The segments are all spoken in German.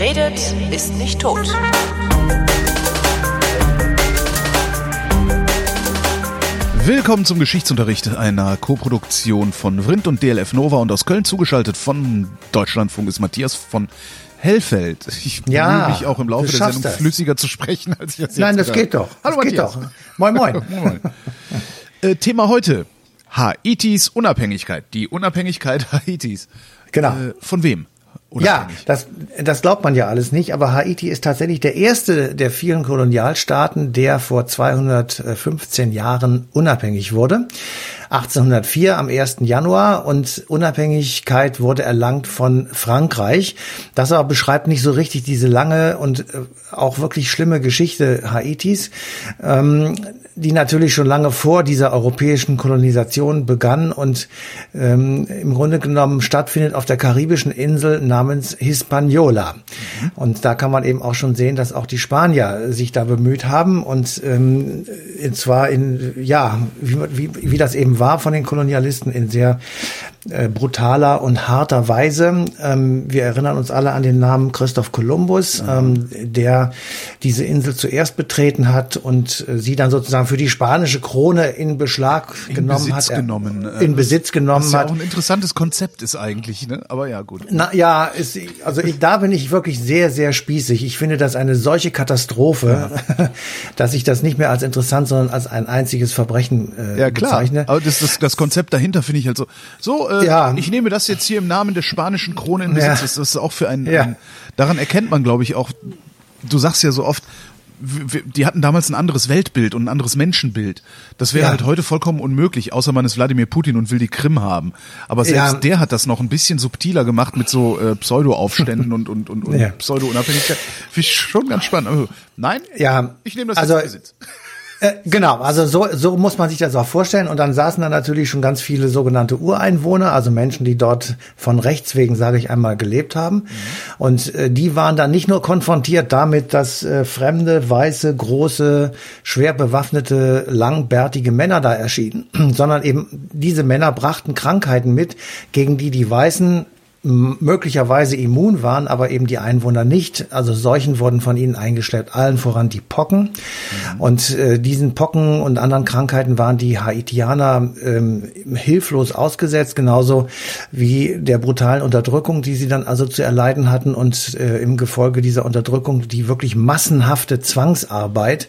Wer redet, ist nicht tot. Willkommen zum Geschichtsunterricht einer Koproduktion von Vrindt und DLF Nova und aus Köln zugeschaltet von Deutschlandfunk ist Matthias von Hellfeld. Ich bemühe Ja, mich auch im Laufe der Sendung das. flüssiger zu sprechen, als ich das jetzt Nein, das gesagt geht doch. Hallo das geht Matthias. doch. Moin, moin. Moin. Äh, Thema heute. Haitis Unabhängigkeit. Die Unabhängigkeit Haitis. Genau. Äh, von wem? Ja, Unabhängig? das, das glaubt man ja alles nicht, aber Haiti ist tatsächlich der erste der vielen Kolonialstaaten, der vor 215 Jahren unabhängig wurde. 1804 am 1. Januar und Unabhängigkeit wurde erlangt von Frankreich. Das aber beschreibt nicht so richtig diese lange und äh, auch wirklich schlimme Geschichte Haitis, ähm, die natürlich schon lange vor dieser europäischen Kolonisation begann und ähm, im Grunde genommen stattfindet auf der karibischen Insel namens Hispaniola. Und da kann man eben auch schon sehen, dass auch die Spanier sich da bemüht haben und ähm, und zwar in, ja, wie, wie, wie das eben war von den Kolonialisten in sehr äh, brutaler und harter Weise. Ähm, wir erinnern uns alle an den Namen Christoph Kolumbus, ähm, der diese Insel zuerst betreten hat und äh, sie dann sozusagen für die spanische Krone in Beschlag In genommen Besitz hat. genommen. äh, In Besitz genommen Was ja hat. auch ein interessantes Konzept ist eigentlich, ne? Aber ja, gut. Na ja, ist, also ich, da bin ich wirklich sehr, sehr spießig. Ich finde das eine solche Katastrophe, dass ich das nicht mehr als interessant, sondern als ein einziges Verbrechen äh, Ja, klar. bezeichne. Aber das, das, das Konzept dahinter finde ich halt so. So, äh, Ja. ich nehme das jetzt hier im Namen der spanischen Krone in Besitz. Ja. Das, ist auch für einen, Ja. einen. Daran erkennt man, glaube ich, auch. Du sagst ja so oft, die hatten damals ein anderes Weltbild und ein anderes Menschenbild. Das wäre Ja. halt heute vollkommen unmöglich, außer man ist Wladimir Putin und will die Krim haben. Aber selbst Ja. der hat das noch ein bisschen subtiler gemacht mit so äh, Pseudo-Aufständen und, und, und, und Ja. Pseudo-Unabhängigkeit. Finde ich schon ganz spannend. Also, nein, Ja, ich nehme das also- jetzt in Besitz. Äh, genau, also so, so muss man sich das auch vorstellen. Und dann saßen da natürlich schon ganz viele sogenannte Ureinwohner, also Menschen, die dort von Rechts wegen, sage ich einmal, gelebt haben. Und äh, die waren dann nicht nur konfrontiert damit, dass äh, fremde, weiße, große, schwer bewaffnete, langbärtige Männer da erschienen, sondern eben diese Männer brachten Krankheiten mit, gegen die die Weißen möglicherweise immun waren, aber eben die Einwohner nicht. Also Seuchen wurden von ihnen eingeschleppt, allen voran die Pocken. Und äh, diesen Pocken und anderen Krankheiten waren die Haitianer ähm, hilflos ausgesetzt, genauso wie der brutalen Unterdrückung, die sie dann also zu erleiden hatten und äh, im Gefolge dieser Unterdrückung die wirklich massenhafte Zwangsarbeit,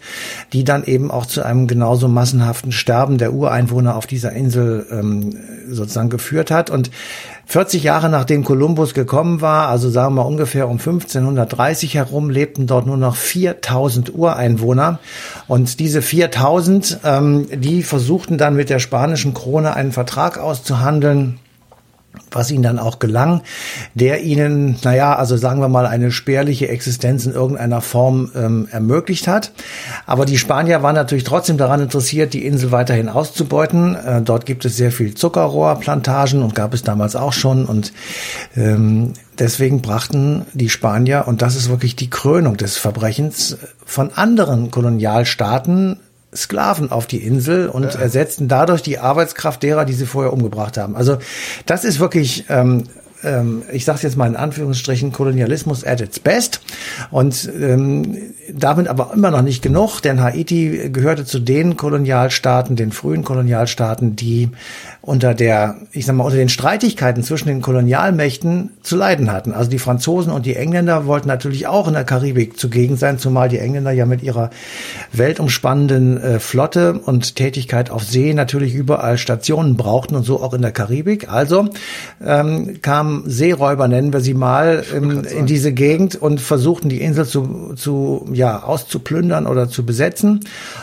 die dann eben auch zu einem genauso massenhaften Sterben der Ureinwohner auf dieser Insel ähm, sozusagen geführt hat. Und 40 Jahre nachdem Kolumbus gekommen war, also sagen wir ungefähr um 1530 herum, lebten dort nur noch 4000 Ureinwohner. Und diese 4000, ähm, die versuchten dann mit der spanischen Krone einen Vertrag auszuhandeln, was ihnen dann auch gelang, der ihnen, naja, also sagen wir mal, eine spärliche Existenz in irgendeiner Form ähm, ermöglicht hat. Aber die Spanier waren natürlich trotzdem daran interessiert, die Insel weiterhin auszubeuten. Äh, dort gibt es sehr viel Zuckerrohrplantagen und gab es damals auch schon. Und ähm, deswegen brachten die Spanier, und das ist wirklich die Krönung des Verbrechens, von anderen Kolonialstaaten Sklaven auf die Insel und ersetzten dadurch die Arbeitskraft derer, die sie vorher umgebracht haben. Also das ist wirklich, ähm, ähm, ich sage jetzt mal in Anführungsstrichen, Kolonialismus at its best. Und ähm, damit aber immer noch nicht genug, denn Haiti gehörte zu den Kolonialstaaten, den frühen Kolonialstaaten, die unter der, ich sag mal, unter den Streitigkeiten zwischen den Kolonialmächten zu leiden hatten. Also die Franzosen und die Engländer wollten natürlich auch in der Karibik zugegen sein, zumal die Engländer ja mit ihrer weltumspannenden äh, Flotte und Tätigkeit auf See natürlich überall Stationen brauchten und so auch in der Karibik. Also ähm, kamen Seeräuber, nennen wir sie mal, ähm, in diese Gegend und versuchten die Insel zu, zu ja, auszuplündern oder zu besetzen.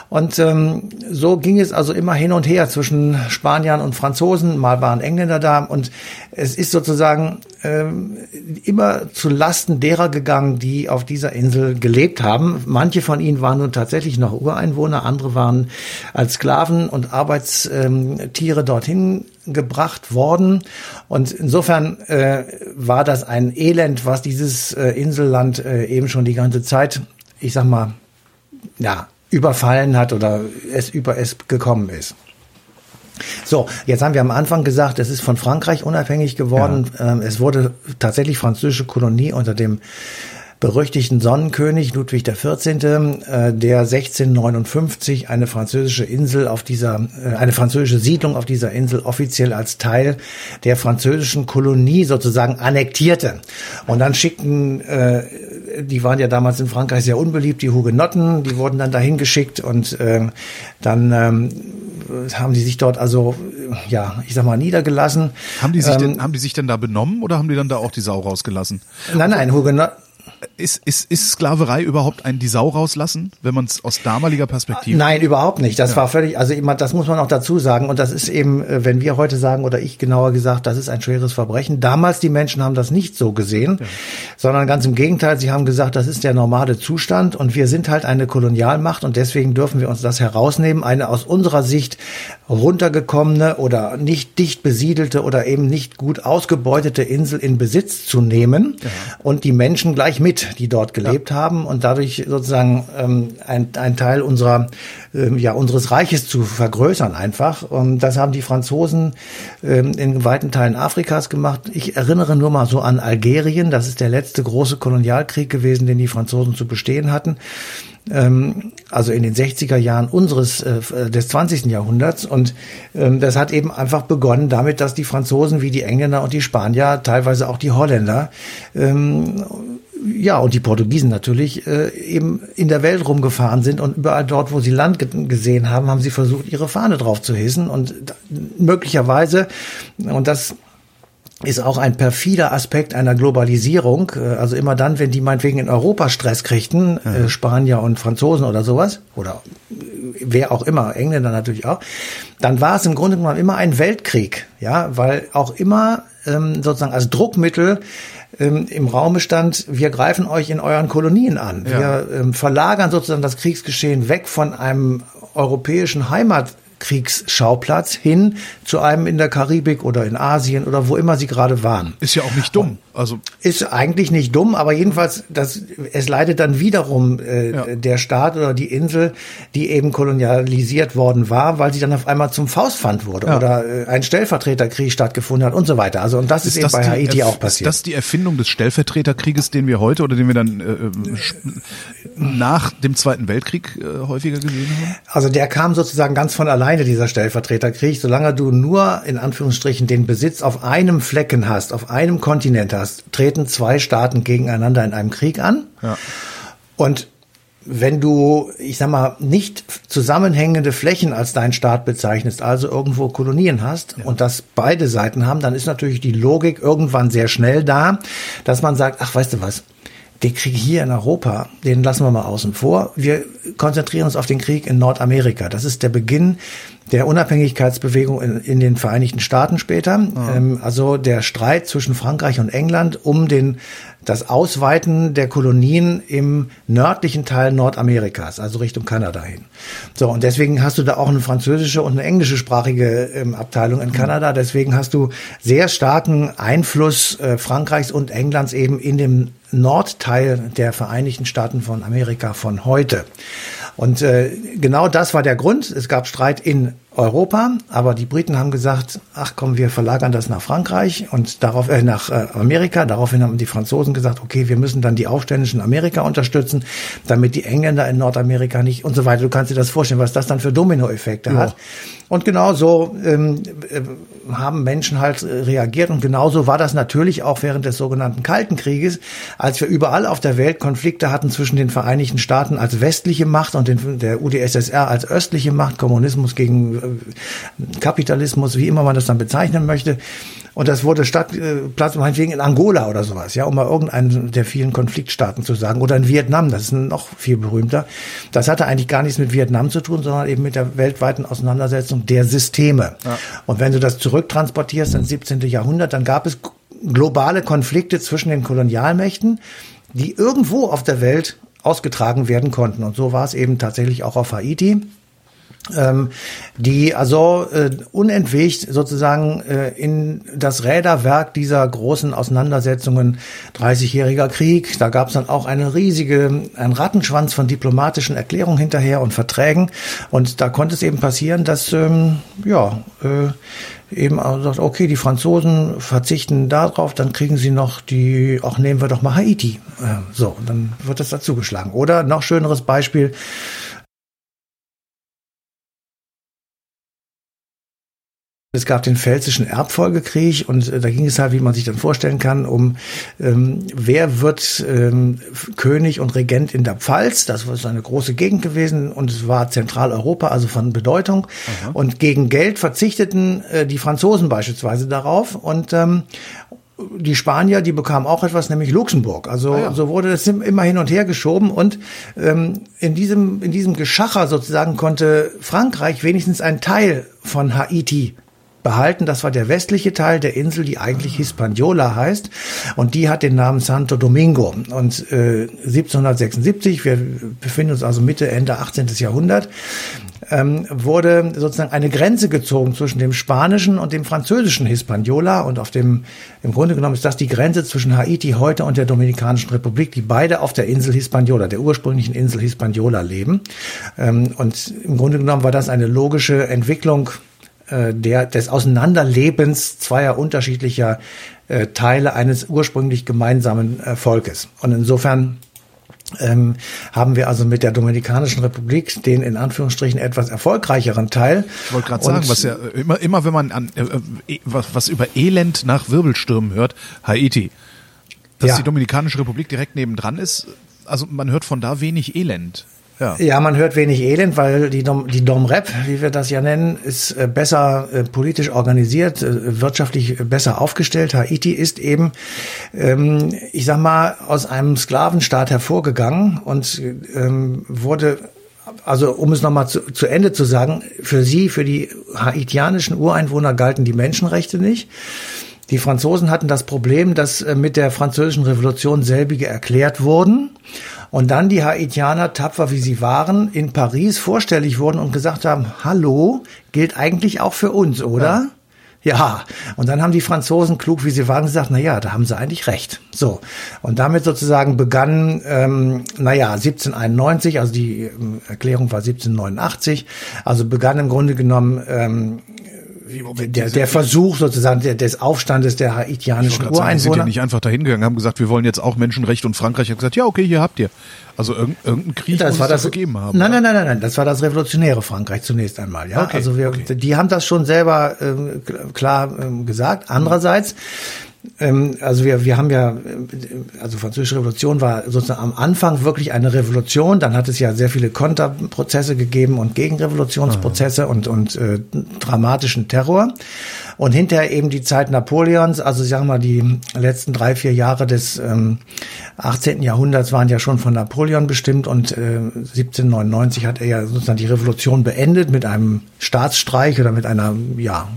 Und ähm, so ging es also immer hin und her zwischen Spaniern und Franzosen. Mal waren Engländer da und es ist sozusagen ähm, immer zu Lasten derer gegangen, die auf dieser Insel gelebt haben. Manche von ihnen waren nun tatsächlich noch Ureinwohner, andere waren als Sklaven und Arbeitstiere dorthin gebracht worden. Und insofern äh, war das ein Elend, was dieses äh, Inselland äh, eben schon die ganze Zeit, ich sag mal, ja, überfallen hat oder es über es gekommen ist. So, jetzt haben wir am Anfang gesagt, es ist von Frankreich unabhängig geworden. Ähm, es wurde tatsächlich französische Kolonie unter dem berüchtigten Sonnenkönig Ludwig XIV., äh, der 1659 eine französische Insel auf dieser, äh, eine französische Siedlung auf dieser Insel offiziell als Teil der französischen Kolonie sozusagen annektierte. Und dann schickten, äh, die waren ja damals in Frankreich sehr unbeliebt, die Hugenotten, die wurden dann dahin geschickt und äh, dann ähm, haben die sich dort also, ja, ich sag mal, niedergelassen. Haben die sich, ähm, denn, haben die sich denn da benommen oder haben die dann da auch die Sau rausgelassen? Nein, nein, Hugenotten ist, ist, ist Sklaverei überhaupt ein die Sau rauslassen, wenn man es aus damaliger Perspektive? Nein, überhaupt nicht. Das ja. war völlig, also immer, das muss man auch dazu sagen. Und das ist eben, äh, wenn wir heute sagen, oder ich genauer gesagt, das ist ein schweres Verbrechen. Damals die Menschen haben das nicht so gesehen, ja. sondern ganz im Gegenteil, sie haben gesagt, das ist der normale Zustand und wir sind halt eine Kolonialmacht und deswegen dürfen wir uns das herausnehmen, eine aus unserer Sicht runtergekommene oder nicht dicht besiedelte oder eben nicht gut ausgebeutete Insel in Besitz zu nehmen ja. und die Menschen gleich mit, die dort gelebt ja. haben und dadurch sozusagen ähm, ein, ein Teil unserer ähm, ja unseres Reiches zu vergrößern einfach. Und das haben die Franzosen ähm, in weiten Teilen Afrikas gemacht. Ich erinnere nur mal so an Algerien. Das ist der letzte große Kolonialkrieg gewesen, den die Franzosen zu bestehen hatten ähm, also in den 60er Jahren unseres äh, des 20. Jahrhunderts und ähm, das hat eben einfach begonnen damit, dass die Franzosen wie die Engländer und die Spanier, teilweise auch die Holländer ähm, ja, und die Portugiesen natürlich äh, eben in der Welt rumgefahren sind und überall dort, wo sie Land gesehen haben, haben sie versucht, ihre Fahne drauf zu hissen und möglicherweise, und das ist auch ein perfider Aspekt einer Globalisierung. Äh, also immer dann, wenn die meinetwegen in Europa Stress kriegten, äh, Spanier und Franzosen oder sowas, oder wer auch immer, Engländer natürlich auch, dann war es im Grunde genommen immer ein Weltkrieg, ja, weil auch immer ähm, sozusagen als Druckmittel ähm, im Raume stand, wir greifen euch in euren Kolonien an. Ja. Wir ähm, verlagern sozusagen das Kriegsgeschehen weg von einem europäischen Heimat Kriegsschauplatz hin zu einem in der Karibik oder in Asien oder wo immer sie gerade waren. Ist ja auch nicht dumm. Also ist eigentlich nicht dumm, aber jedenfalls das es leidet dann wiederum äh, ja. der Staat oder die Insel, die eben kolonialisiert worden war, weil sie dann auf einmal zum Faustpfand wurde ja. oder äh, ein Stellvertreterkrieg stattgefunden hat und so weiter. Also und das ist, ist das eben bei Haiti auch passiert. Ist das die Erfindung des Stellvertreterkrieges, den wir heute oder den wir dann äh, äh nach dem Zweiten Weltkrieg äh, häufiger gesehen haben? Also der kam sozusagen ganz von alleine dieser Stellvertreterkrieg, solange du nur in Anführungsstrichen den Besitz auf einem Flecken hast, auf einem Kontinent hast treten zwei Staaten gegeneinander in einem Krieg an. Ja. Und wenn du, ich sag mal, nicht zusammenhängende Flächen als dein Staat bezeichnest, also irgendwo Kolonien hast ja. und das beide Seiten haben, dann ist natürlich die Logik irgendwann sehr schnell da, dass man sagt, ach, weißt du was, den Krieg hier in Europa, den lassen wir mal außen vor. Wir konzentrieren uns auf den Krieg in Nordamerika. Das ist der Beginn der Unabhängigkeitsbewegung in, in den Vereinigten Staaten später. Mhm. Ähm, also der Streit zwischen Frankreich und England um den das Ausweiten der Kolonien im nördlichen Teil Nordamerikas, also Richtung Kanada hin. So, und deswegen hast du da auch eine französische und eine englischsprachige ähm, Abteilung in Kanada. Deswegen hast du sehr starken Einfluss äh, Frankreichs und Englands eben in dem Nordteil der Vereinigten Staaten von Amerika von heute. Und äh, genau das war der Grund. Es gab Streit in Europa, aber die Briten haben gesagt, ach komm, wir verlagern das nach Frankreich und darauf äh, nach äh, Amerika. Daraufhin haben die Franzosen gesagt, okay, wir müssen dann die Aufständischen Amerika unterstützen, damit die Engländer in Nordamerika nicht und so weiter. Du kannst dir das vorstellen, was das dann für Dominoeffekte ja. hat. Und genau so ähm, äh, haben Menschen halt reagiert und genauso war das natürlich auch während des sogenannten Kalten Krieges, als wir überall auf der Welt Konflikte hatten zwischen den Vereinigten Staaten als westliche Macht und den, der UdSSR als östliche Macht, Kommunismus gegen äh, Kapitalismus, wie immer man das dann bezeichnen möchte. Und das wurde statt äh, Platz meinetwegen in Angola oder sowas, ja, um mal irgendeinen der vielen Konfliktstaaten zu sagen. Oder in Vietnam, das ist noch viel berühmter. Das hatte eigentlich gar nichts mit Vietnam zu tun, sondern eben mit der weltweiten Auseinandersetzung der Systeme. Ja. Und wenn du das zurücktransportierst ins 17. Jahrhundert, dann gab es globale Konflikte zwischen den Kolonialmächten, die irgendwo auf der Welt ausgetragen werden konnten. Und so war es eben tatsächlich auch auf Haiti. Ähm, die also äh, unentwegt sozusagen äh, in das Räderwerk dieser großen Auseinandersetzungen 30-jähriger Krieg, da gab es dann auch eine riesige, ein Rattenschwanz von diplomatischen Erklärungen hinterher und Verträgen und da konnte es eben passieren, dass ähm, ja äh, eben sagt, okay, die Franzosen verzichten darauf, dann kriegen sie noch die, auch nehmen wir doch mal Haiti. Äh, so, dann wird das dazu geschlagen. Oder noch schöneres Beispiel, Es gab den Pfälzischen Erbfolgekrieg und äh, da ging es halt, wie man sich dann vorstellen kann, um ähm, wer wird ähm, König und Regent in der Pfalz. Das war so eine große Gegend gewesen und es war Zentraleuropa, also von Bedeutung. Aha. Und gegen Geld verzichteten äh, die Franzosen beispielsweise darauf und ähm, die Spanier, die bekamen auch etwas, nämlich Luxemburg. Also ah ja. so wurde das immer hin und her geschoben und ähm, in diesem in diesem Geschacher sozusagen konnte Frankreich wenigstens einen Teil von Haiti behalten. Das war der westliche Teil der Insel, die eigentlich Hispaniola heißt. Und die hat den Namen Santo Domingo. Und äh, 1776, wir befinden uns also Mitte, Ende 18. Jahrhundert, ähm, wurde sozusagen eine Grenze gezogen zwischen dem spanischen und dem französischen Hispaniola. Und auf dem, im Grunde genommen ist das die Grenze zwischen Haiti heute und der Dominikanischen Republik, die beide auf der Insel Hispaniola, der ursprünglichen Insel Hispaniola leben. Ähm, und im Grunde genommen war das eine logische Entwicklung äh, der, des Auseinanderlebens zweier unterschiedlicher äh, Teile eines ursprünglich gemeinsamen äh, Volkes. Und insofern ähm, haben wir also mit der Dominikanischen Republik den in Anführungsstrichen etwas erfolgreicheren Teil. Ich wollte gerade sagen, was ja immer, immer wenn man an, äh, äh, was, was über Elend nach Wirbelstürmen hört, Haiti, dass ja. die Dominikanische Republik direkt nebendran ist, also man hört von da wenig Elend. Ja. ja, man hört wenig Elend, weil die, Dom, die Domrep, wie wir das ja nennen, ist äh, besser äh, politisch organisiert, äh, wirtschaftlich besser aufgestellt. Haiti ist eben, ähm, ich sag mal, aus einem Sklavenstaat hervorgegangen und ähm, wurde also um es nochmal zu, zu Ende zu sagen, für sie, für die haitianischen Ureinwohner galten die Menschenrechte nicht. Die Franzosen hatten das Problem, dass mit der französischen Revolution selbige erklärt wurden und dann die Haitianer, tapfer wie sie waren, in Paris vorstellig wurden und gesagt haben, hallo, gilt eigentlich auch für uns, oder? Ja. ja. und dann haben die Franzosen, klug wie sie waren, gesagt, na ja, da haben sie eigentlich recht. So, und damit sozusagen begann, ähm, naja, 1791, also die ähm, Erklärung war 1789, also begann im Grunde genommen ähm, der, der Versuch sozusagen des Aufstandes der haitianischen Ureinwohner. Sagen, sind ja nicht einfach dahin gegangen, haben gesagt, wir wollen jetzt auch Menschenrechte und Frankreich hat gesagt, ja okay, hier habt ihr. Also irgendein Krieg das muss war das gegeben haben. Nein, nein, nein, nein, nein, das war das revolutionäre Frankreich zunächst einmal. Ja, okay, also wir, okay. die haben das schon selber äh, klar äh, gesagt. Andererseits also wir, wir haben ja, äh, also französische Revolution war sozusagen am Anfang wirklich eine Revolution. Dann hat es ja sehr viele Konterprozesse gegeben und Gegenrevolutionsprozesse mhm. und, und äh, dramatischen Terror. Und hinterher eben die Zeit Napoleons, also sagen wir mal, die letzten drei, vier Jahre des ähm, 18. Jahrhunderts waren ja schon von Napoleon bestimmt und äh, 1799 hat er ja sozusagen die Revolution beendet mit einem Staatsstreich oder mit einer, ja,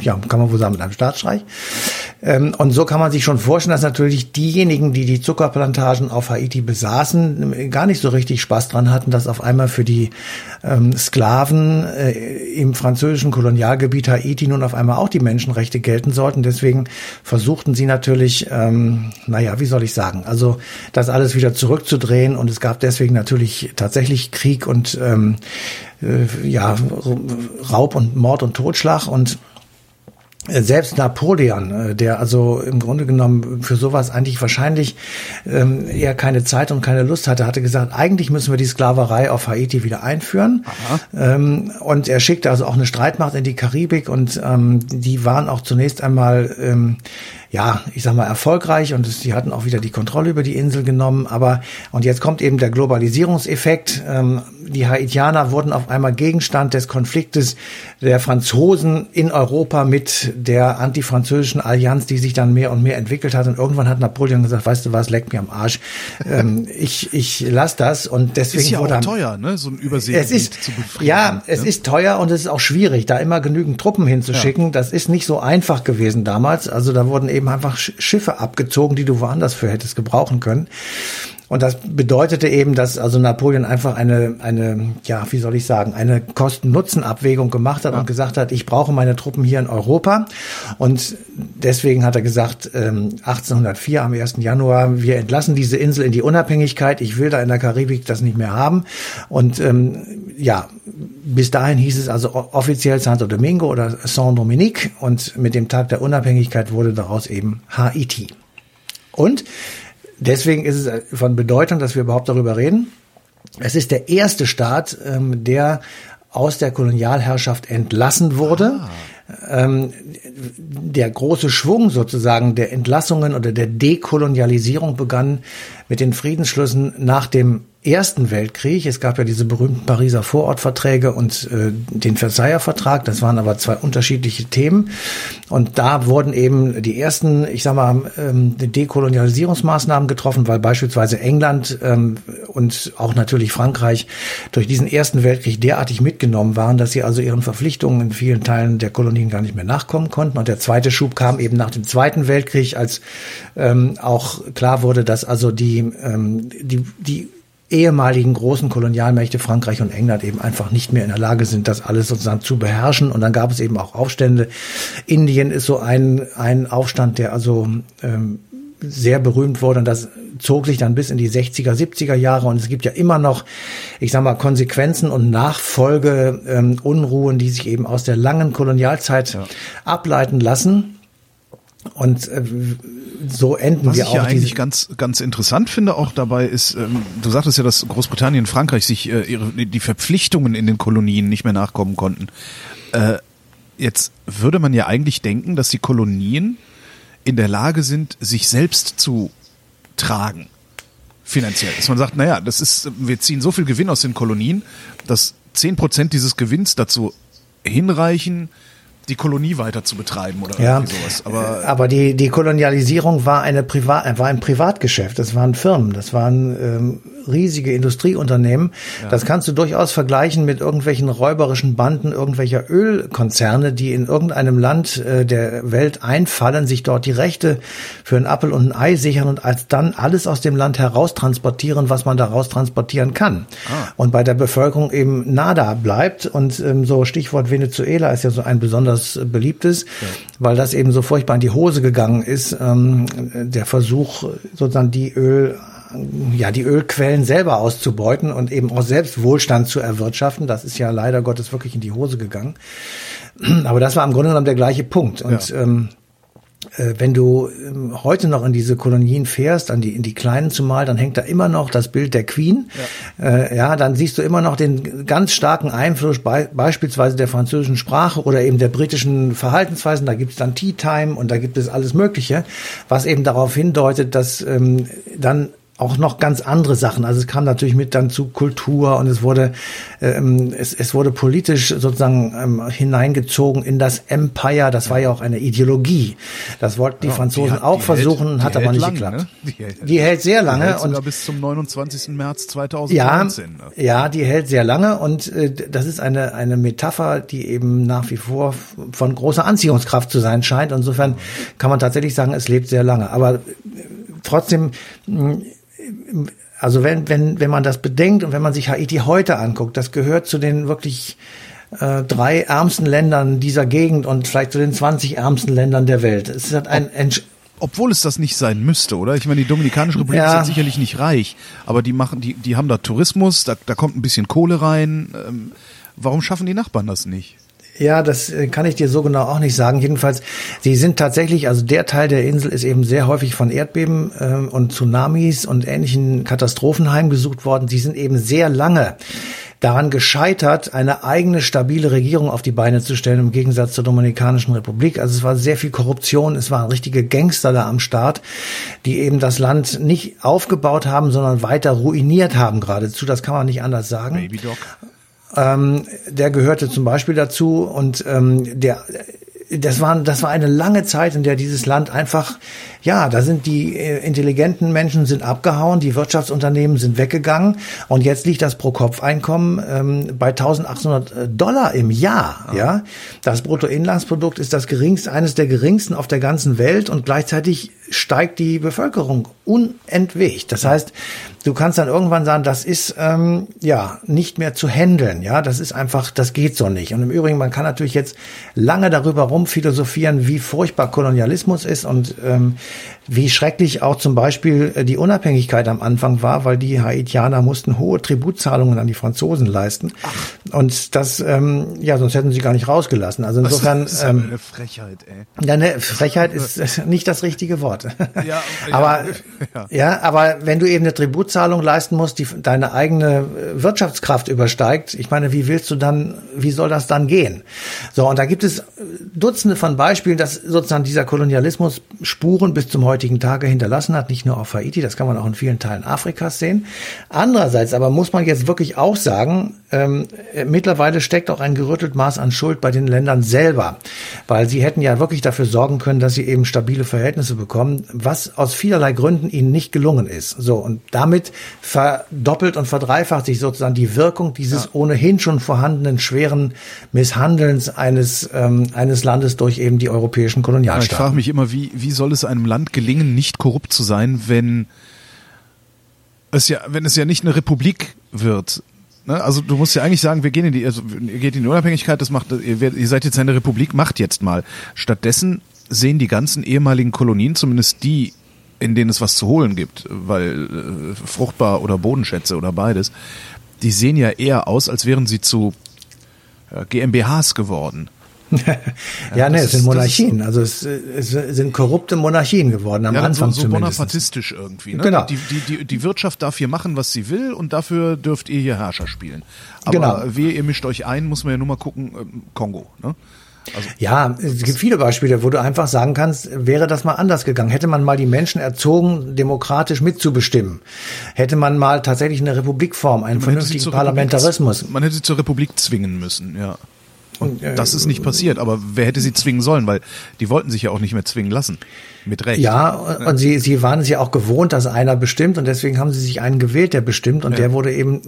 ja, kann man wohl sagen, mit einem Staatsstreich. Ähm, und so kann man sich schon vorstellen, dass natürlich diejenigen, die die Zuckerplantagen auf Haiti besaßen, gar nicht so richtig Spaß dran hatten, dass auf einmal für die ähm, Sklaven äh, im französischen Kolonialgebiet Haiti nun auf einmal auch die Menschenrechte gelten sollten. Deswegen versuchten sie natürlich, ähm, naja, wie soll ich sagen, also das alles wieder zurückzudrehen. Und es gab deswegen natürlich tatsächlich Krieg und ähm, äh, ja, Raub und Mord und Totschlag und selbst Napoleon, äh, der also im Grunde genommen für sowas eigentlich wahrscheinlich ähm, eher keine Zeit und keine Lust hatte, hatte gesagt, eigentlich müssen wir die Sklaverei auf Haiti wieder einführen. Ähm, und er schickte also auch eine Streitmacht in die Karibik und ähm, die waren auch zunächst einmal ähm, ja, ich sag mal, erfolgreich und sie hatten auch wieder die Kontrolle über die Insel genommen. Aber, und jetzt kommt eben der Globalisierungseffekt. Ähm, die Haitianer wurden auf einmal Gegenstand des Konfliktes der Franzosen in Europa mit der antifranzösischen Allianz, die sich dann mehr und mehr entwickelt hat. Und irgendwann hat Napoleon gesagt, weißt du was, leck mir am Arsch. ähm, ich ich lass das und deswegen ist ja wurde auch teuer, ne, so ein Übersee es ist, zu befrieden. Ja, es ne? ist teuer und es ist auch schwierig, da immer genügend Truppen hinzuschicken. Ja. Das ist nicht so einfach gewesen damals. Also da wurden eben eben einfach Schiffe abgezogen, die du woanders für hättest gebrauchen können. Und das bedeutete eben, dass also Napoleon einfach eine, eine, ja, wie soll ich sagen, eine Kosten-Nutzen-Abwägung gemacht hat ja. und gesagt hat, ich brauche meine Truppen hier in Europa. Und deswegen hat er gesagt, 1804 ähm, am 1. Januar, wir entlassen diese Insel in die Unabhängigkeit. Ich will da in der Karibik das nicht mehr haben. Und ähm, ja, bis dahin hieß es also offiziell Santo Domingo oder Saint-Dominique und mit dem Tag der Unabhängigkeit wurde daraus eben Haiti. Und deswegen ist es von Bedeutung, dass wir überhaupt darüber reden. Es ist der erste Staat, ähm, der aus der Kolonialherrschaft entlassen wurde. Ah. Ähm, der große Schwung sozusagen der Entlassungen oder der Dekolonialisierung begann mit den Friedensschlüssen nach dem Ersten Weltkrieg. Es gab ja diese berühmten Pariser Vorortverträge und äh, den Versailler Vertrag. Das waren aber zwei unterschiedliche Themen. Und da wurden eben die ersten, ich sag mal, ähm, Dekolonialisierungsmaßnahmen getroffen, weil beispielsweise England ähm, und auch natürlich Frankreich durch diesen Ersten Weltkrieg derartig mitgenommen waren, dass sie also ihren Verpflichtungen in vielen Teilen der Kolonien gar nicht mehr nachkommen konnten. Und der zweite Schub kam eben nach dem Zweiten Weltkrieg, als ähm, auch klar wurde, dass also die, ähm, die, die ehemaligen großen Kolonialmächte Frankreich und England eben einfach nicht mehr in der Lage sind, das alles sozusagen zu beherrschen. Und dann gab es eben auch Aufstände. Indien ist so ein, ein Aufstand, der also ähm, sehr berühmt wurde und das zog sich dann bis in die 60er, 70er Jahre und es gibt ja immer noch, ich sag mal, Konsequenzen und Nachfolge, ähm, Unruhen, die sich eben aus der langen Kolonialzeit ja. ableiten lassen. Und äh, so enden Was wir auch. Was ich ja eigentlich ganz, ganz interessant finde auch dabei ist, ähm, du sagtest ja, dass Großbritannien und Frankreich sich äh, ihre, die Verpflichtungen in den Kolonien nicht mehr nachkommen konnten. Äh, jetzt würde man ja eigentlich denken, dass die Kolonien in der Lage sind, sich selbst zu tragen. Finanziell. Dass man sagt, naja, das ist, wir ziehen so viel Gewinn aus den Kolonien, dass zehn Prozent dieses Gewinns dazu hinreichen, die Kolonie weiter zu betreiben oder ja, sowas. Aber, aber die, die Kolonialisierung war eine Privat, war ein Privatgeschäft. Das waren Firmen, das waren ähm, riesige Industrieunternehmen. Ja. Das kannst du durchaus vergleichen mit irgendwelchen räuberischen Banden irgendwelcher Ölkonzerne, die in irgendeinem Land äh, der Welt einfallen, sich dort die Rechte für ein Appel und ein Ei sichern und als dann alles aus dem Land heraustransportieren, was man daraus transportieren kann. Ah. Und bei der Bevölkerung eben nada bleibt. Und ähm, so Stichwort Venezuela ist ja so ein besonders beliebtes, ja. weil das eben so furchtbar in die Hose gegangen ist. Ähm, der Versuch, sozusagen die Öl ja, die Ölquellen selber auszubeuten und eben auch selbst Wohlstand zu erwirtschaften. Das ist ja leider Gottes wirklich in die Hose gegangen. Aber das war im Grunde genommen der gleiche Punkt. Und ja. ähm, äh, wenn du ähm, heute noch in diese Kolonien fährst, an die, in die kleinen zumal, dann hängt da immer noch das Bild der Queen. Ja, äh, ja dann siehst du immer noch den ganz starken Einfluss be beispielsweise der französischen Sprache oder eben der britischen Verhaltensweisen. Da gibt es dann Tea Time und da gibt es alles Mögliche, was eben darauf hindeutet, dass ähm, dann auch noch ganz andere Sachen. Also es kam natürlich mit dann zu Kultur und es wurde ähm, es, es wurde politisch sozusagen ähm, hineingezogen in das Empire. Das war ja auch eine Ideologie. Das wollten die ja, Franzosen die hat, auch die versuchen, hält, hat aber nicht lang, geklappt. Ne? Die, hält, die, hält, sehr lange hält und bis zum 29. März 2019. Ja, ne? ja, die hält sehr lange und äh, das ist eine eine Metapher, die eben nach wie vor von großer Anziehungskraft zu sein scheint. Insofern kann man tatsächlich sagen, es lebt sehr lange. Aber äh, trotzdem also wenn, wenn, wenn man das bedenkt und wenn man sich Haiti heute anguckt, das gehört zu den wirklich äh, drei ärmsten Ländern dieser Gegend und vielleicht zu den 20 ärmsten Ländern der Welt. Es hat ein Entsch obwohl es das nicht sein müsste, oder? Ich meine, die Dominikanische Republik ja. ist sicherlich nicht reich, aber die machen, die, die haben da Tourismus, da, da kommt ein bisschen Kohle rein. Ähm, warum schaffen die Nachbarn das nicht? Ja, das äh, kann ich dir so genau auch nicht sagen. Jedenfalls, sie sind tatsächlich, also der Teil der Insel ist eben sehr häufig von Erdbeben äh, und Tsunamis und ähnlichen Katastrophen heimgesucht worden. Sie sind eben sehr lange daran gescheitert, eine eigene stabile Regierung auf die Beine zu stellen, im Gegensatz zur Dominikanischen Republik. Also es war sehr viel Korruption, es waren richtige Gangster da am Start, die eben das Land nicht aufgebaut haben, sondern weiter ruiniert haben geradezu. Das kann man nicht anders sagen. Baby Doc. Ähm, der gehörte zum Beispiel dazu und ähm, der das war, das war eine lange Zeit, in der dieses Land einfach ja, da sind die äh, intelligenten Menschen sind abgehauen, die Wirtschaftsunternehmen sind weggegangen und jetzt liegt das Pro-Kopf-Einkommen ähm, bei 1800 Dollar im Jahr. Ah. Ja, das Bruttoinlandsprodukt ist das geringste, eines der geringsten auf der ganzen Welt und gleichzeitig steigt die Bevölkerung unentwegt. Das heißt, du kannst dann irgendwann sagen, das ist ähm, ja nicht mehr zu handeln. Ja, das ist einfach, das geht so nicht. Und im Übrigen, man kann natürlich jetzt lange darüber rumphilosophieren, wie furchtbar Kolonialismus ist und ähm, wie schrecklich auch zum Beispiel äh, die Unabhängigkeit am Anfang war, weil die Haitianer mussten hohe Tributzahlungen an die Franzosen leisten. Ach. Und das, ähm, ja, sonst hätten sie gar nicht rausgelassen. Also insofern. Das ist ähm, eine Frechheit, ey. Ja, eine Frechheit ist nicht das richtige Wort. Ja, aber ja. ja, aber wenn du eben eine Tributzahlung leisten musst, die deine eigene äh, Wirtschaftskraft übersteigt, ich meine, wie willst du dann, wie soll das dann gehen? So, und da gibt es Dutzende von Beispielen, dass sozusagen dieser Kolonialismus Spuren bis zum heutigen Tage hinterlassen hat, nicht nur auf Haiti, das kann man auch in vielen Teilen Afrikas sehen. Andererseits aber muss man jetzt wirklich auch sagen, ähm, mittlerweile steckt auch ein gerüttelt Maß an Schuld bei den Ländern selber, weil sie hätten ja wirklich dafür sorgen können, dass sie eben stabile Verhältnisse bekommen, was aus vielerlei Gründen ihnen nicht gelungen ist. So und damit verdoppelt und verdreifacht sich sozusagen die Wirkung dieses ja. ohnehin schon vorhandenen schweren Misshandelns eines ähm, eines Landes durch eben die europäischen Kolonialstaaten. Ja, ich frage mich immer, wie wie soll es einem Land gelingen, nicht korrupt zu sein, wenn es ja, wenn es ja nicht eine Republik wird. Ne? Also du musst ja eigentlich sagen, wir gehen in die, also ihr geht in die Unabhängigkeit, das macht, ihr, ihr seid jetzt eine Republik, macht jetzt mal. Stattdessen sehen die ganzen ehemaligen Kolonien, zumindest die, in denen es was zu holen gibt, weil äh, fruchtbar oder Bodenschätze oder beides, die sehen ja eher aus, als wären sie zu äh, GmbHs geworden. ja, ja ne, es sind Monarchien. also es, es, sind korrupte Monarchien geworden am ja, Anfang so, so zumindest. bonapartistisch irgendwie. Ne? Genau. Die, die, die, die Wirtschaft darf hier machen, was sie will und dafür dürft ihr hier Herrscher spielen. Aber genau. wehe, ihr mischt euch ein, muss man ja nur mal gucken, ähm, Kongo. Ne? Also ja, es gibt viele Beispiele, wo du einfach sagen kannst, wäre das mal anders gegangen. Hätte man mal die Menschen erzogen, demokratisch mitzubestimmen. Hätte man mal tatsächlich eine Republikform, einen vernünftigen Parlamentarismus. Republik, man hätte sie zur Republik zwingen müssen, ja. Und das ist nicht passiert, aber wer hätte sie zwingen sollen, weil die wollten sich ja auch nicht mehr zwingen lassen. Mit Recht. Ja, und sie, sie waren es ja auch gewohnt, dass einer bestimmt und deswegen haben sie sich einen gewählt, der bestimmt und ja. der wurde eben,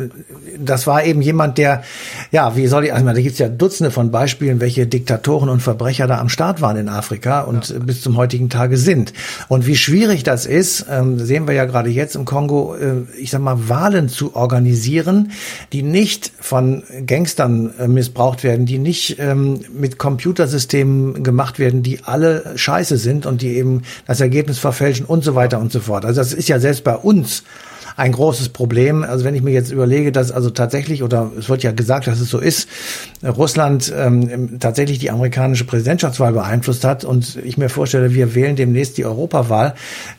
das war eben jemand, der, ja, wie soll ich, also da gibt's ja Dutzende von Beispielen, welche Diktatoren und Verbrecher da am Start waren in Afrika und ja. bis zum heutigen Tage sind. Und wie schwierig das ist, ähm, sehen wir ja gerade jetzt im Kongo, äh, ich sag mal, Wahlen zu organisieren, die nicht von Gangstern äh, missbraucht werden, die nicht ähm, mit Computersystemen gemacht werden, die alle scheiße sind und die eben das Ergebnis verfälschen und so weiter und so fort. Also das ist ja selbst bei uns ein großes Problem. Also wenn ich mir jetzt überlege, dass also tatsächlich, oder es wird ja gesagt, dass es so ist, Russland ähm, tatsächlich die amerikanische Präsidentschaftswahl beeinflusst hat und ich mir vorstelle, wir wählen demnächst die Europawahl,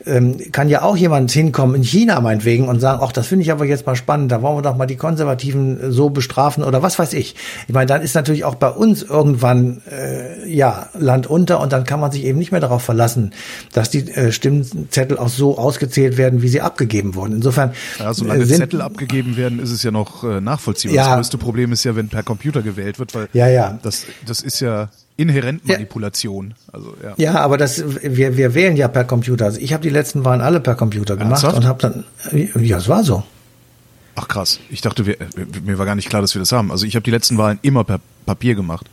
ähm, kann ja auch jemand hinkommen in China meinetwegen und sagen, ach, das finde ich aber jetzt mal spannend, da wollen wir doch mal die Konservativen so bestrafen oder was weiß ich. Ich meine, dann ist natürlich auch bei uns irgendwann äh, ja Land unter und dann kann man sich eben nicht mehr darauf verlassen, dass die äh, Stimmzettel auch so ausgezählt werden, wie sie abgegeben wurden. Insofern insofern. Ja, solange äh, sind, Zettel abgegeben werden, ist es ja noch äh, nachvollziehbar. Ja, das größte Problem ist ja, wenn per Computer gewählt wird, weil ja, ja. Das, das ist ja inhärent Manipulation. Ja. Also, ja. ja, aber das wir, wir wählen ja per Computer. Also ich habe die letzten Wahlen alle per Computer gemacht Ernsthaft? und habe dann ja, es war so. Ach krass, ich dachte, wir, mir war gar nicht klar, dass wir das haben. Also ich habe die letzten Wahlen immer per Papier gemacht.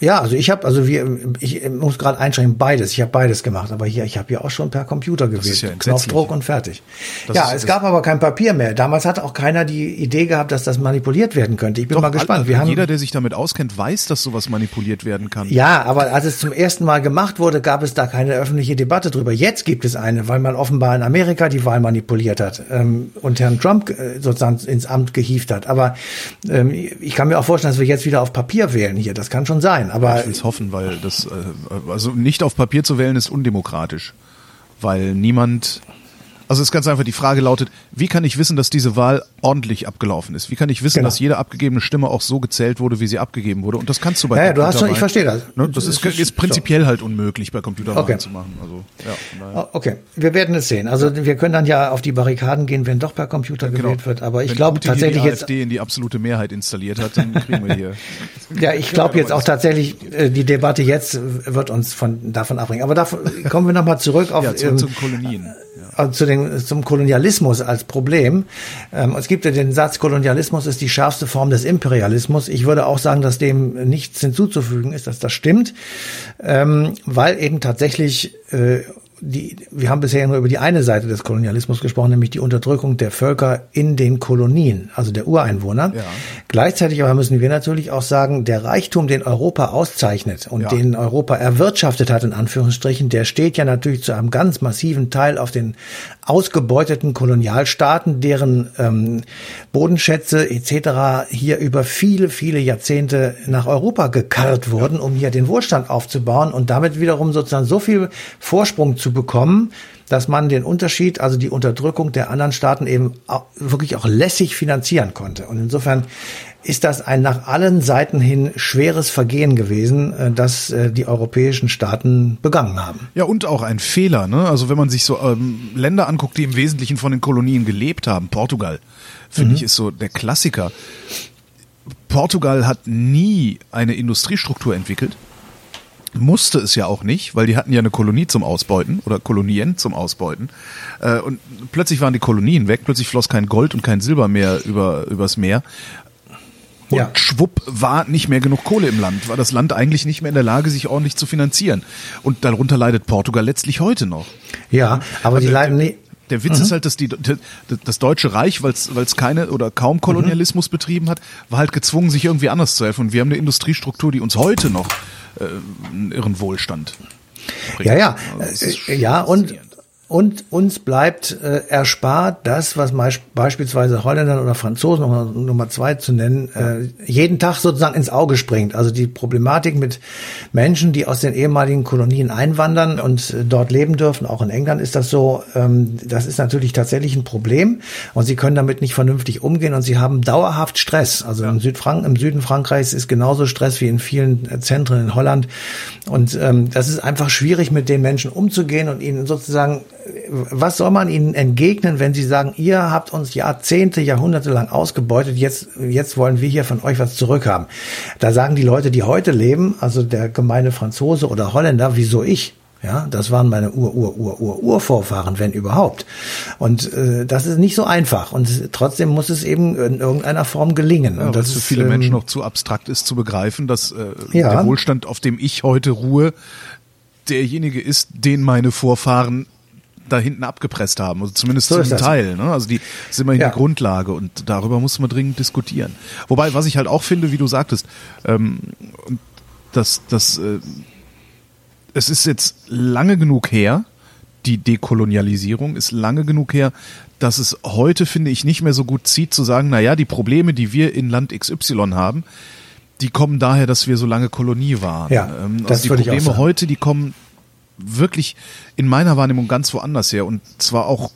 Ja, also ich habe, also wir, ich muss gerade einschränken, beides. Ich habe beides gemacht, aber hier, ich habe ja auch schon per Computer gewählt, ja Knopfdruck und fertig. Das ja, ist, es gab aber kein Papier mehr. Damals hatte auch keiner die Idee gehabt, dass das manipuliert werden könnte. Ich bin Doch, mal gespannt. Wir haben, jeder, der sich damit auskennt, weiß, dass sowas manipuliert werden kann. Ja, aber als es zum ersten Mal gemacht wurde, gab es da keine öffentliche Debatte drüber. Jetzt gibt es eine, weil man offenbar in Amerika die Wahl manipuliert hat ähm, und Herrn Trump äh, sozusagen ins Amt gehievt hat. Aber ähm, ich kann mir auch vorstellen, dass wir jetzt wieder auf Papier wählen hier. Das kann schon sein. Aber es hoffen, weil das, äh, also nicht auf Papier zu wählen ist undemokratisch. Weil niemand Also es ist ganz einfach, die Frage lautet, wie kann ich wissen, dass diese Wahl ordentlich abgelaufen ist? Wie kann ich wissen, Genau. dass jede abgegebene Stimme auch so gezählt wurde, wie sie abgegeben wurde? Und das kannst du bei Ja, ja, du hast schon, ich verstehe das. Ne? Das ist, ist- prinzipiell halt unmöglich bei Computerwahlen Okay. zu machen. Also, ja, Okay, wir werden es sehen. Also wir können dann ja auf die Barrikaden gehen, wenn doch per Computer gewählt wird. Aber ich Genau. Wenn glaube Putin hier tatsächlich die jetzt, AfD in die absolute Mehrheit installiert hat, dann kriegen wir hier. ja, ich glaube jetzt auch tatsächlich, äh, die Debatte jetzt wird uns von davon abbringen. Aber davon kommen wir nochmal zurück auf Ja, zurück ähm, Kolonien. Also zu den, zum Kolonialismus als Problem. Ähm, es gibt ja den Satz, Kolonialismus ist die schärfste Form des Imperialismus. Ich würde auch sagen, dass dem nichts hinzuzufügen ist, dass das stimmt, ähm, weil eben tatsächlich äh, die, wir haben bisher nur über die eine Seite des Kolonialismus gesprochen, nämlich die Unterdrückung der Völker in den Kolonien, also der Ureinwohner. Ja. Gleichzeitig aber müssen wir natürlich auch sagen, der Reichtum, den Europa auszeichnet und Ja. den Europa erwirtschaftet hat, in Anführungsstrichen, der steht ja natürlich zu einem ganz massiven Teil auf den ausgebeuteten Kolonialstaaten, deren ähm, Bodenschätze etc. hier über viele, viele Jahrzehnte nach Europa gekarrt wurden, um hier den Wohlstand aufzubauen und damit wiederum sozusagen so viel Vorsprung zu bekommen, dass man den Unterschied, also die Unterdrückung der anderen Staaten eben auch, wirklich auch lässig finanzieren konnte. Und insofern ist das ein nach allen Seiten hin schweres Vergehen gewesen, äh, das äh, die europäischen Staaten begangen haben. Ja, und auch ein Fehler, ne? Also wenn man sich so ähm, Länder anguckt, die im Wesentlichen von den Kolonien gelebt haben, Portugal, finde ich, ist so der Klassiker. Portugal hat nie eine Industriestruktur entwickelt. Musste es ja auch nicht, weil die hatten ja eine Kolonie zum Ausbeuten oder Kolonien zum Ausbeuten. Äh, und plötzlich waren die Kolonien weg, plötzlich floss kein Gold und kein Silber mehr über, übers Meer. Und Ja. schwupp war nicht mehr genug Kohle im Land, war das Land eigentlich nicht mehr in der Lage, sich ordentlich zu finanzieren. Und darunter leidet Portugal letztlich heute noch. Ja, aber die leiden nie. Der Witz ist halt, dass die, das Deutsche Reich, weil es keine oder kaum Kolonialismus betrieben hat, war halt gezwungen, sich irgendwie anders zu helfen. Und wir haben eine Industriestruktur, die uns heute noch einen irren Wohlstand bringt. Ja, ja, Also äh, ja und faszinierend. Und uns bleibt äh, erspart das, was beispielsweise Holländern oder Franzosen, um Nummer zwei zu nennen, äh, jeden Tag sozusagen ins Auge springt. Also die Problematik mit Menschen, die aus den ehemaligen Kolonien einwandern und äh, dort leben dürfen. Auch in England ist das so. Ähm, das ist natürlich tatsächlich ein Problem und sie können damit nicht vernünftig umgehen und sie haben dauerhaft Stress. Also im, Südfrank im Süden Frankreichs ist genauso Stress wie in vielen äh, Zentren in Holland. Und ähm, das ist einfach schwierig, mit den Menschen umzugehen und ihnen sozusagen, was soll man ihnen entgegnen, wenn sie sagen, ihr habt uns Jahrzehnte, Jahrhunderte lang ausgebeutet, jetzt, jetzt wollen wir hier von euch was zurückhaben. Da sagen die Leute, die heute leben, also der gemeine Franzose oder Holländer, wieso ich? Ja, das waren meine Ur, Ur, Ur, Ur, Urvorfahren, wenn überhaupt. Und äh, das ist nicht so einfach. Und trotzdem muss es eben in irgendeiner Form gelingen. Ja, und das für viele ähm, Menschen noch zu abstrakt ist zu begreifen, dass äh, Ja. der Wohlstand, auf dem ich heute ruhe, derjenige ist, den meine Vorfahren da hinten abgepresst haben, also zumindest So zum. Teil. Ne? Also die sind immerhin Ja. die Grundlage und darüber muss man dringend diskutieren. Wobei, was ich halt auch finde, wie du sagtest, ähm, dass das äh, es ist jetzt lange genug her, die Dekolonialisierung ist lange genug her, dass es heute, finde ich, nicht mehr so gut zieht, zu sagen, na ja, die Probleme, die wir in Land XY haben, die kommen daher, dass wir so lange Kolonie waren. Ja, ähm, das also die Probleme heute, die kommen wirklich in meiner Wahrnehmung ganz woanders her und zwar auch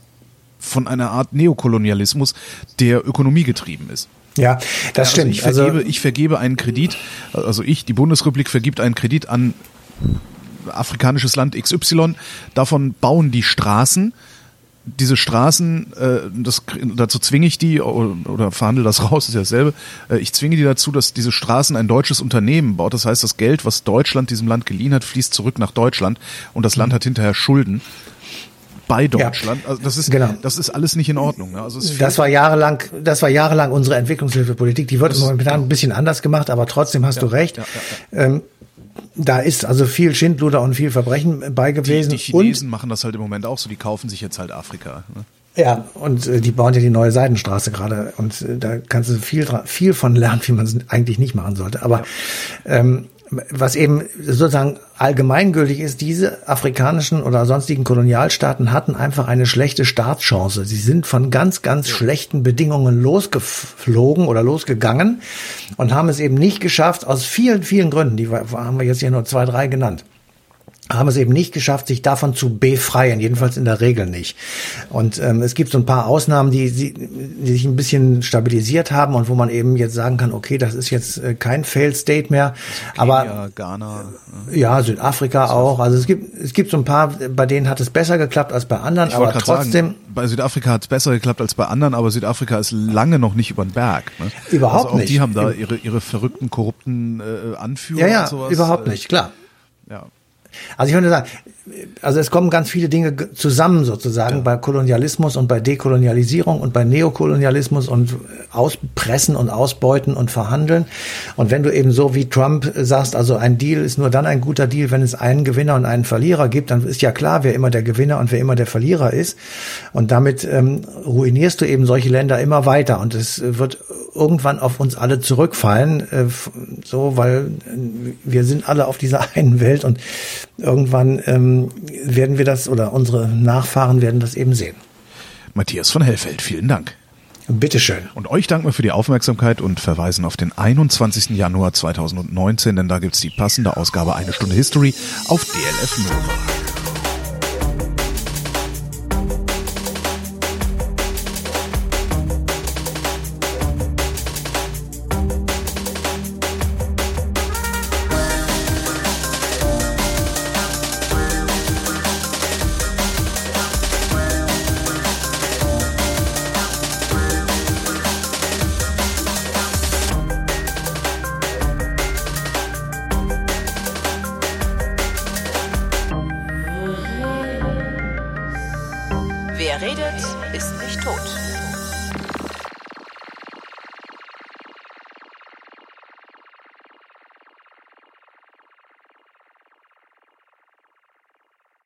von einer Art Neokolonialismus, der ökonomiegetrieben ist. Ja, das Also stimmt. ich vergebe, ich vergebe einen Kredit, also ich, die Bundesrepublik vergibt einen Kredit an afrikanisches Land XY, davon bauen die Straßen. Diese Straßen, äh, das, dazu zwinge ich die oder, oder verhandle das raus, ist ja dasselbe. Äh, ich zwinge die dazu, dass diese Straßen ein deutsches Unternehmen baut. Das heißt, das Geld, was Deutschland diesem Land geliehen hat, fließt zurück nach Deutschland und das Land hat hinterher Schulden bei Deutschland. Also das ist, Genau. das ist alles nicht in Ordnung. Also Das war jahrelang, das war jahrelang unsere Entwicklungshilfepolitik. Die wird momentan ein bisschen anders gemacht, aber trotzdem hast du recht. ja, ja, Ähm, da ist also viel Schindluder und viel Verbrechen bei die, gewesen. die Chinesen machen das halt im Moment auch so, die kaufen sich jetzt halt Afrika. Ne? und ja, und äh, die bauen ja die neue Seidenstraße gerade und äh, da kannst du viel viel von lernen, wie man es eigentlich nicht machen sollte. Aber ähm, was eben sozusagen allgemeingültig ist, diese afrikanischen oder sonstigen Kolonialstaaten hatten einfach eine schlechte Startchance. Sie sind von ganz, ganz schlechten Bedingungen losgeflogen oder losgegangen und haben es eben nicht geschafft, aus vielen, vielen Gründen, die haben wir jetzt hier nur zwei, drei genannt, haben es eben nicht geschafft, sich davon zu befreien, jedenfalls in der Regel nicht. Und ähm, es gibt so ein paar Ausnahmen, die, die sich ein bisschen stabilisiert haben und wo man eben jetzt sagen kann, okay, das ist jetzt äh, kein Failed State mehr. Kenia, aber Ghana. ja, Südafrika auch. Also es gibt es gibt so ein paar, bei denen hat es besser geklappt als bei anderen, Ich aber trotzdem sagen, bei Südafrika hat es besser geklappt als bei anderen, aber Südafrika ist lange noch nicht über den Berg. Ne? Überhaupt also auch nicht. Die haben da ihre, ihre verrückten, korrupten äh, Anführer ja, ja, und sowas. überhaupt Äh, nicht, klar. Ja. Also ich würde sagen, also es kommen ganz viele Dinge ge- zusammen sozusagen bei Kolonialismus und bei Dekolonialisierung und bei Neokolonialismus und Auspressen und Ausbeuten und Verhandeln. Und wenn du eben so wie Trump sagst, also ein Deal ist nur dann ein guter Deal, wenn es einen Gewinner und einen Verlierer gibt, dann ist ja klar, wer immer der Gewinner und wer immer der Verlierer ist. Und damit ähm, ruinierst du eben solche Länder immer weiter. Und es wird irgendwann auf uns alle zurückfallen, äh, so, weil äh, wir sind alle auf dieser einen Welt und irgendwann ähm, werden wir das oder unsere Nachfahren werden das eben sehen. Matthias von Hellfeld, vielen Dank. Bitteschön. Und euch danken wir für die Aufmerksamkeit und verweisen auf den 21. Januar 2019, denn da gibt's die passende Ausgabe Eine Stunde History auf DLF Nova.